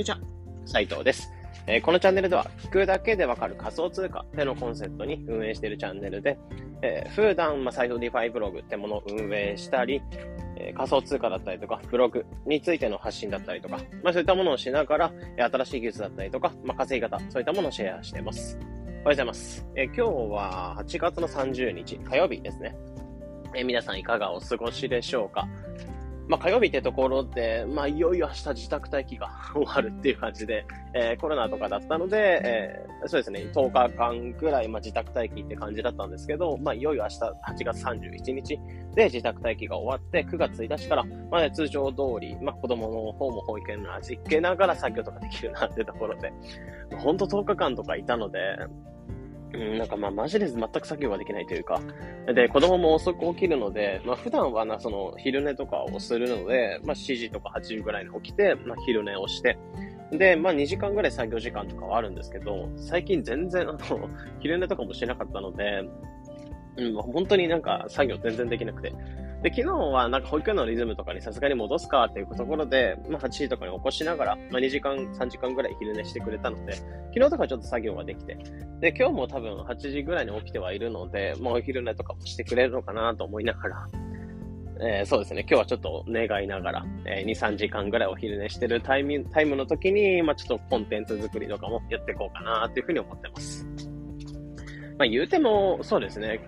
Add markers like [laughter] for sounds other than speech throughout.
にちは。斉藤です。えー、このチャンネルでは、聞くだけでわかる仮想通貨ってのコンセプトに運営しているチャンネルで、えー、普段、まあ、サイト DeFi ブログってものを運営したり、えー、仮想通貨だったりとか、ブログについての発信だったりとか、まあ、そういったものをしながら、新しい技術だったりとか、まあ、稼ぎ方、そういったものをシェアしています。おはようございます。えー、今日は8月の30日、火曜日ですね。え、皆さんいかがお過ごしでしょうか？まあ、火曜日ってところで、まあ、いよいよ明日自宅待機が [laughs] 終わるっていう感じで、えー、コロナとかだったので、えー、そうですね、10日間くらい、まあ、自宅待機って感じだったんですけど、まあ、いよいよ明日8月31日で自宅待機が終わって、9月1日から、まあ、通常通り、まあ、子供の方も保育園の味っけながら作業とかできるなってところで、ほんと10日間とかいたので、うん、なんかまあマジで全く作業ができないというか、で、子供も遅く起きるので、まあ普段はな、その昼寝とかをするので、まあ7時とか8時ぐらいに起きて、まあ昼寝をして、で、まあ2時間ぐらい作業時間とかはあるんですけど、最近全然あの、昼寝とかもしなかったので、うん、本当になんか作業全然できなくて、で、昨日はなんか保育園のリズムとかにさすがに戻すかっていうところで、まあ8時とかに起こしながら、まあ2時間、3時間ぐらい昼寝してくれたので、昨日とかちょっと作業ができて、で、今日も多分8時ぐらいに起きてはいるので、まあお昼寝とかもしてくれるのかなと思いながら、えー、そうですね、今日はちょっと願いながら、えー、2、3時間ぐらいお昼寝してるタイミタイムの時に、まあちょっとコンテンツ作りとかもやっていこうかなっていうふうに思ってます。まあ言うても、そうですね、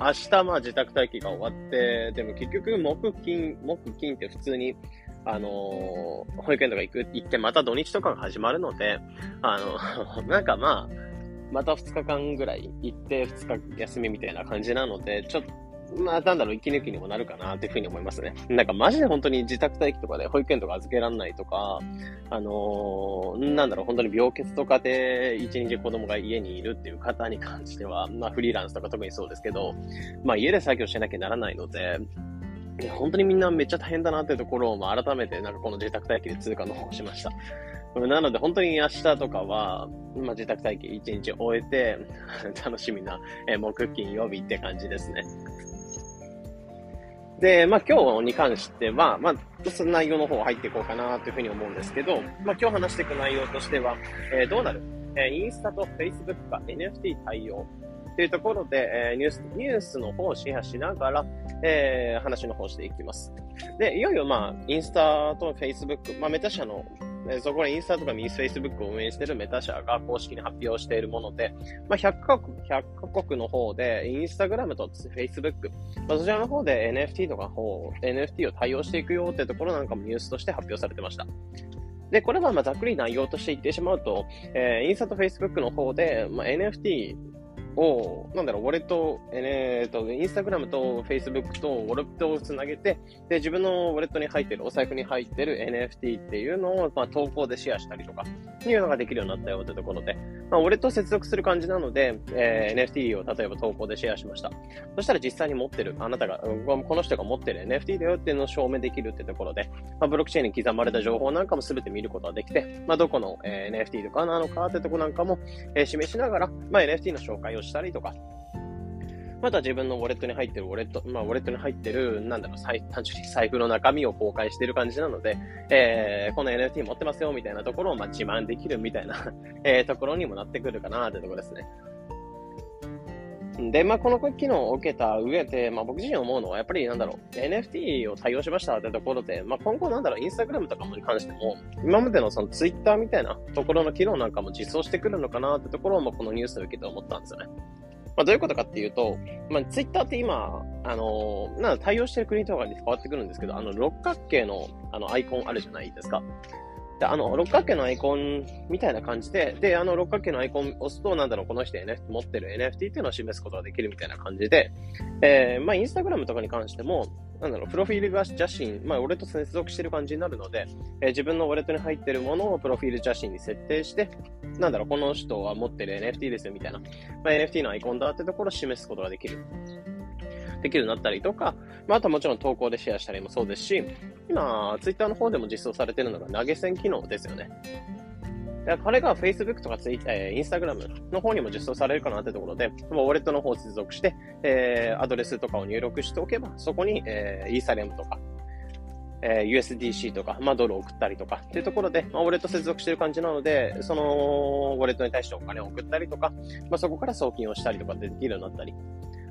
明日まあ自宅待機が終わって、でも結局木金、木金って普通に、あのー、保育園とか行く、行ってまた土日とかが始まるので、あの、[laughs] なんかまあ、また2日間ぐらい行って2日休みみたいな感じなので、ちょっまあ、なんだろう、息抜きにもなるかなっていうふうに思いますね。なんかマジで本当に自宅待機とかで保育園とか預けらんないとか、あのー、なんだろう、本当に病欠とかで一日子供が家にいるっていう方に関しては、まあフリーランスとか特にそうですけど、まあ家で作業しなきゃならないので、本当にみんなめっちゃ大変だなっていうところを、まあ、改めてなんかこの自宅待機で通過の方をしました。なので本当に明日とかは、まあ、自宅待機一日終えて、[laughs] 楽しみな、え、木金曜日って感じですね。で、まあ今日に関しては、まあ、その内容の方入っていこうかなというふうに思うんですけど、まあ今日話していく内容としては、えー、どうなる？えー、インスタと Facebook が NFT 対応っていうところで、えー、ニュース、ニュースの方をシェアしながら、えー、話の方していきます。で、いよいよまあ、インスタと Facebook、まあメタ社のそこでインスタとかミスフェイスブックを運営しているメタ社が公式に発表しているもので、まあ、100カ国、100カ国の方で、インスタグラムとフェイスブック、まあ、そちらの方で NFT とか方、NFT を対応していくよってところなんかもニュースとして発表されてました。で、これはまざっくり内容として言ってしまうと、えー、インスタとフェイスブックの方で、まあ、NFT を、なんだろう、ウォレット、えー、と、インスタグラムとフェイスブックとウォレットをつなげて、で、自分のウォレットに入ってる、お財布に入ってる NFT っていうのを、まあ、投稿でシェアしたりとか、いうのができるようになったよってところで、まあ、ウォレットを接続する感じなので、えー、NFT を例えば投稿でシェアしました。そしたら実際に持ってる、あなたが、この人が持ってる NFT だよっていうのを証明できるってところで、まあ、ブロックチェーンに刻まれた情報なんかも全て見ることができて、まあ、どこの、えー、NFT とかなのかってとこなんかも、えー、示しながら、まあ、NFT の紹介をしたりとか、また自分のウォレットに入ってるウォレット、まあ、ウォレットに入ってる、なんだろう、単純に財布の中身を公開してる感じなので、えー、この NFT 持ってますよ、みたいなところを、まあ、自慢できるみたいなえ、ところにもなってくるかな、というところですね。で、まあ、この機能を受けた上で、まあ、僕自身思うのは、やっぱりなんだろう、NFT を対応しましたってところで、まあ、今後なんだろう、インスタグラムとかもに関しても、今までのそのツイッターみたいなところの機能なんかも実装してくるのかなってところを、まあ、このニュースを受けて思ったんですよね。まあ、どういうことかっていうと、まあ、ツイッターって今、あのー、な対応してる国とかに変わってくるんですけど、あの、六角形の、あの、アイコンあるじゃないですか。で、あの、六角形のアイコンみたいな感じで、で、あの、六角形のアイコンを押すと、なんだろう、この人 NFT 持ってる NFT っていうのを示すことができるみたいな感じで、えー、まあ、インスタグラムとかに関しても、なんだろう、プロフィールが写真、まあ、俺と接続してる感じになるので、えー、自分のウォレットに入ってるものをプロフィール写真に設定して、なんだろう、この人は持ってる NFT ですよみたいな、まあ、NFT のアイコンだってところを示すことができる。できるようになったりとか、まあ、あとはもちろん投稿でシェアしたりもそうですし、今、ツイッターの方でも実装されているのが投げ銭機能ですよね。これが Facebook とか Twitter、えー、Instagram の方にも実装されるかなってところで、ウォレットの方を接続して、えー、アドレスとかを入力しておけば、そこに、えー、イーサリアムとか、えー、USDC とか、まあ、ドルを送ったりとかっていうところで、まあ、ウォレット接続してる感じなので、その、ウォレットに対してお金を送ったりとか、まあ、そこから送金をしたりとかできるようになったり。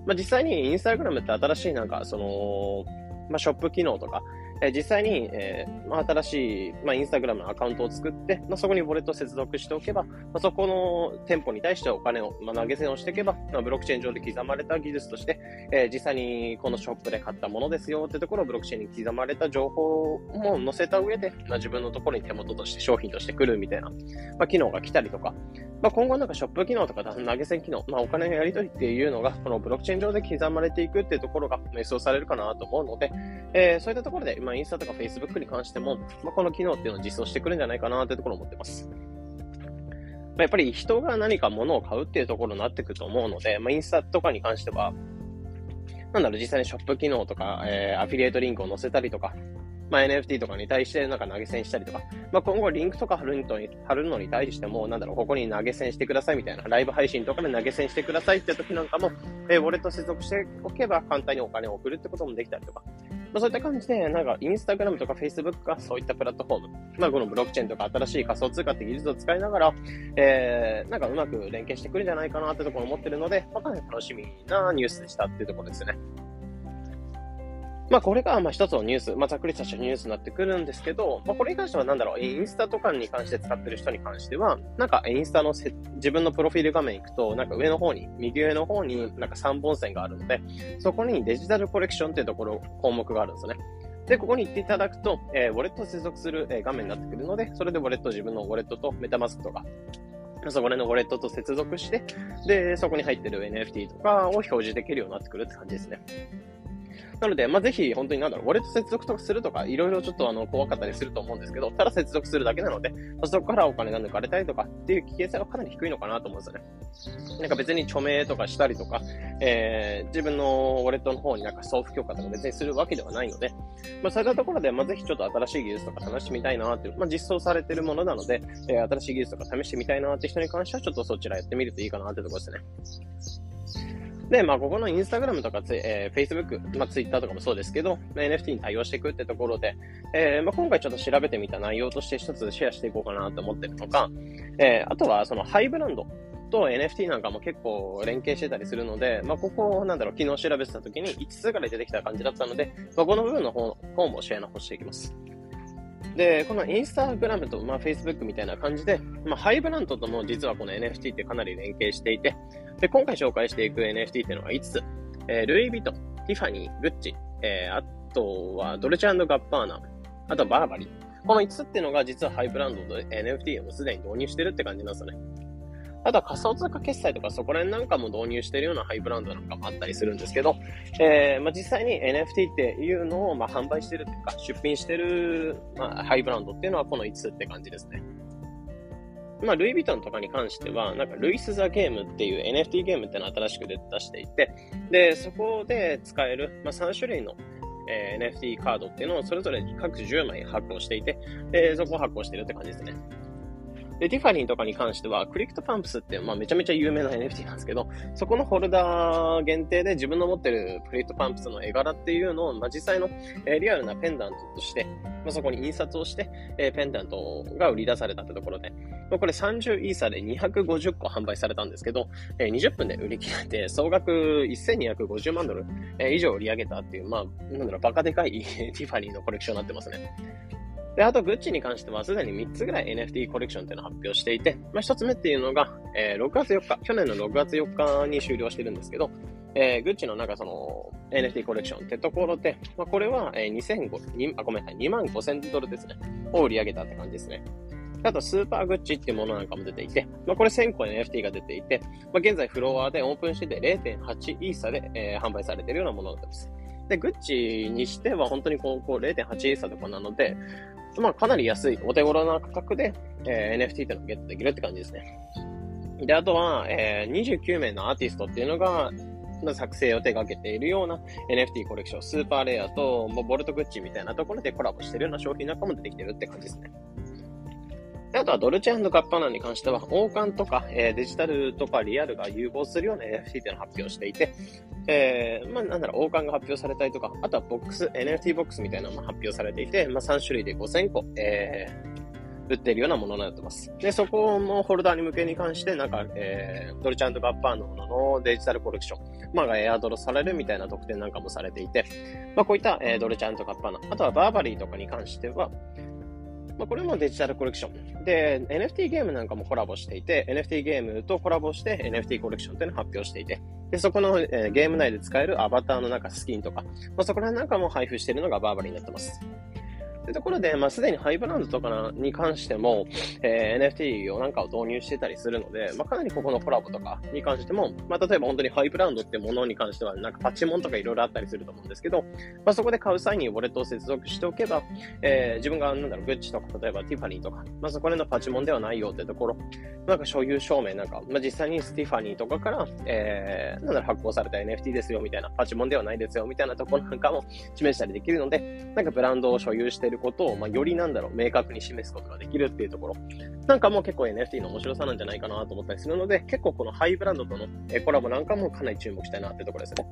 まあ、実際にインスタグラムって新しいなんか、その、まあ、ショップ機能とか、え実際に、え、まあ、新しい、まあ、インスタグラムのアカウントを作って、まあ、そこにウォレット接続しておけば、まあ、そこの店舗に対してお金を、まあ、投げ銭をしていけば、まあ、ブロックチェーン上で刻まれた技術として、えー、実際にこのショップで買ったものですよってところをブロックチェーンに刻まれた情報も載せた上で、まあ、自分のところに手元として商品として来るみたいな、まあ、機能が来たりとか、まあ、今後なんかショップ機能とか投げ銭機能、まあ、お金のやり取りっていうのが、このブロックチェーン上で刻まれていくっていうところが予想されるかなと思うので、えー、そういったところで、まあ、インスタとか Facebook に関しても、まあ、この機能っていうのを実装してくるんじゃないかなというところを思ってます。ま、やっぱり人が何か物を買うっていうところになってくると思うので、まあ、インスタとかに関しては、なんだろう、実際にショップ機能とか、えー、アフィリエイトリンクを載せたりとか、まあ、NFT とかに対してなんか投げ銭したりとか、まあ、今後リンクとか貼るのに貼るのに対しても、なんだろう、ここに投げ銭してくださいみたいな、ライブ配信とかで投げ銭してくださいって時なんかも、えー、ウォレット接続しておけば簡単にお金を送るってこともできたりとか、まあ、そういった感じで、なんか、インスタグラムとかフェイスブックがそういったプラットフォーム、まあ、このブロックチェーンとか新しい仮想通貨って技術を使いながら、えー、なんかうまく連携してくるんじゃないかなってところを思ってるので、まあ、かなり楽しみなニュースでしたっていうところですよね。まあ、これが、まあ、一つのニュース、まあ、ざっくりしたニュースになってくるんですけど、まあ、これに関してはなんだろう、インスタとかに関して使ってる人に関しては、なんか、インスタのせ自分のプロフィール画面行くと、なんか上の方に、右上の方になんか3本線があるので、そこにデジタルコレクションっていうところ、項目があるんですよね。で、ここに行っていただくと、えー、ウォレットを接続する、えー、画面になってくるので、それでウォレット、自分のウォレットとメタマスクとか、そこでのウォレットと接続して、で、そこに入ってる NFT とかを表示できるようになってくるって感じですね。なので、まあ、ぜひ、本当になんだろう、ウォレット接続とかするとか、いろいろちょっとあの、怖かったりすると思うんですけど、ただ接続するだけなので、そこからお金が抜かれたりとかっていう危険性はかなり低いのかなと思うんですよね。なんか別に著名とかしたりとか、えー、自分のウォレットの方になんか送付許可とか別にするわけではないので、まあ、そういったところで、まあ、ぜひちょっと新しい技術とか試してみたいなっていう、まあ、実装されてるものなので、えー、新しい技術とか試してみたいなって人に関しては、ちょっとそちらやってみるといいかなってところですね。で、まあ、ここのインスタグラムとかツイ、えー、Facebook、まあ、Twitter とかもそうですけど、まあ NFT に対応していくってところで、えー、まあ、今回ちょっと調べてみた内容として一つシェアしていこうかなと思ってるのか、えー、あとはそのハイブランドと NFT なんかも結構連携してたりするので、まあ、ここなんだろう、昨日調べてた時に5つぐらい出てきた感じだったので、まあ、この部分の方方もシェアの方していきます。で、このインスタグラムと、まあ、Facebook みたいな感じで、まあ、ハイブランドとも実はこの NFT ってかなり連携していて、で、今回紹介していく NFT っていうのが5つ。えー、ルイ・ヴィトン、ティファニー、グッチ、えー、あとはドルチェガッバーナ、あとはバーバリー。この5つっていうのが実はハイブランドと NFT をすでに導入してるって感じなんですよね。あとは仮想通貨決済とかそこら辺なんかも導入してるようなハイブランドなんかもあったりするんですけど、えー、まあ、実際に NFT っていうのをま販売してるっていうか、出品してる、まあ、ハイブランドっていうのはこの5つって感じですね。まあ、ルイ・ヴィトンとかに関しては、なんか、 Louis The Game っていう NFT ゲームっていうのを新しく出していて、で、そこで使える、まあ、3種類の、えー、NFT カードっていうのをそれぞれ各10枚発行していて、で、そこを発行してるって感じですね。で、ティファニーとかに関しては、 CryptoPunks って、まあ、めちゃめちゃ有名な NFT なんですけど、そこのホルダー限定で自分の持ってる CryptoPunks の絵柄っていうのを、まあ、実際の、え、リアルなペンダントとして、まあ、そこに印刷をして、え、ペンダントが売り出されたってところで、まあ、これ30イーサで250個販売されたんですけど、え、20分で売り切れて、総額1250万ドル、え、以上売り上げたっていう、まあ、なんだろう、バカでかいティファニーのコレクションになってますね。で、あと、グッチに関しては、すでに3つぐらい NFT コレクションっていうのを発表していて、まあ、1つ目っていうのが、えー、6月4日、去年の6月4日に終了してるんですけど、えー、グッチのなんかその、NFT コレクションってところで、まあ、これは、えー、2005、あ、ごめんなさい、2万5000ドルですね。を売り上げたって感じですね。あと、スーパーグッチっていうものなんかも出ていて、まあ、これ1000個 NFT が出ていて、まあ、現在フロアでオープンしてて0.8イーサで、えー、販売されているようなものです。で、グッチにしては本当にこう、こう0.8イーサとかなので、まあ、かなり安い、お手頃な価格で、えー、NFT というのをゲットできるって感じですね。で、あとは、えー、29名のアーティストっていうのが、作成を手掛けているような NFT コレクション、スーパーレアと、ボルトグッチみたいなところでコラボしてるような商品なんかも出てきてるって感じですね。あとはドルチェガッパーナに関しては、王冠とか、えー、デジタルとかリアルが融合するような NFT というのを発表していて、えー、まあ、なんだろう、王冠が発表されたりとか、あとはボックス、NFT ボックスみたいなのも発表されていて、まあ、3種類で5000個、えー、売っているようなものになってます。で、そこのホルダーに向けに関して、なんか、えー、ドルチャンガッパーのものデジタルコレクション、まあ、エアドロされるみたいな特典なんかもされていて、まあ、こういった、えー、ドルチャンガッパーナ、あとはバーバリーとかに関しては、まあ、これもデジタルコレクション。で、NFT ゲームなんかもコラボしていて、NFT ゲームとコラボして NFT コレクションっていうのを発表していて、で、そこの、えー、ゲーム内で使えるアバターの中、スキンとか、まあ、そこら辺なんかも配布しているのがバーバリーになってます。というところで、まあ、すでにハイブランドとかに関しても、えー、NFT をなんかを導入してたりするので、まあ、かなりここのコラボとかに関しても、まあ、例えば本当にハイブランドってものに関しては、なんかパチモンとかいろいろあったりすると思うんですけど、まあ、そこで買う際にウォレットを接続しておけば、えー、自分が、なんだろう、グッチとか、例えばティファニーとか、まあ、そこでのパチモンではないよってところ、なんか所有証明なんか、まあ、実際にティファニーとかから、えー、なんだろう、発行された NFT ですよみたいな、パチモンではないですよみたいなところなんかも示したりできるので、なんかブランドを所有していることを、まあ、よりなんだろう、明確に示すことができるっていうところ、なんかも結構 NFT の面白さなんじゃないかなと思ったりするので、結構このハイブランドとのコラボなんかもかなり注目したいなってところですね。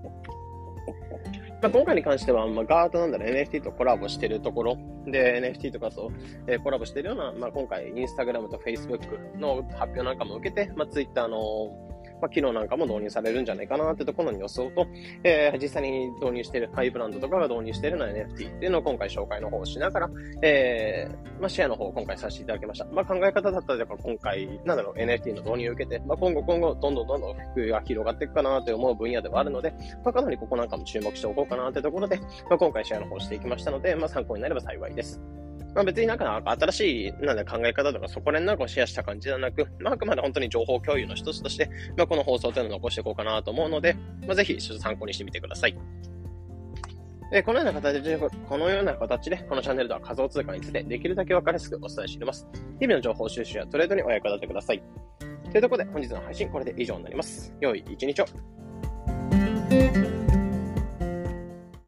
まあ、今回に関しては、まあ、ガードなんだろう、NFT とコラボしてるところで、NFT とかと、えー、コラボしてるような、まあ、今回、インスタグラムと Facebook の発表なんかも受けて、まあ、Twitter のまあ、機能なんかも導入されるんじゃないかなってところの予想と、えー、実際に導入している、ハイブランドとかが導入しているの NFT っていうのを今回紹介の方をしながら、えー、まあ、シェアの方を今回させていただきました。まあ、考え方だったりとか、今回、なんだろう、NFT の導入を受けて、まあ、今後今後、どんどんどんどん普及が広がっていくかなと思う分野ではあるので、まあ、かなりここなんかも注目しておこうかなというところで、まあ、今回シェアの方をしていきましたので、まあ、参考になれば幸いです。まあ別になんか新しいなんだ考え方とかそこら辺なんかをシェアした感じではなく、まああくまで本当に情報共有の一つとして、まあこの放送というのを残していこうかなと思うので、まあぜひちょっと参考にしてみてください。でこのような形で、このような形で、このチャンネルでは仮想通貨についてできるだけ分かりやすくお伝えしています。日々の情報収集やトレードにお役立てください。というところで本日の配信これで以上になります。良い一日を。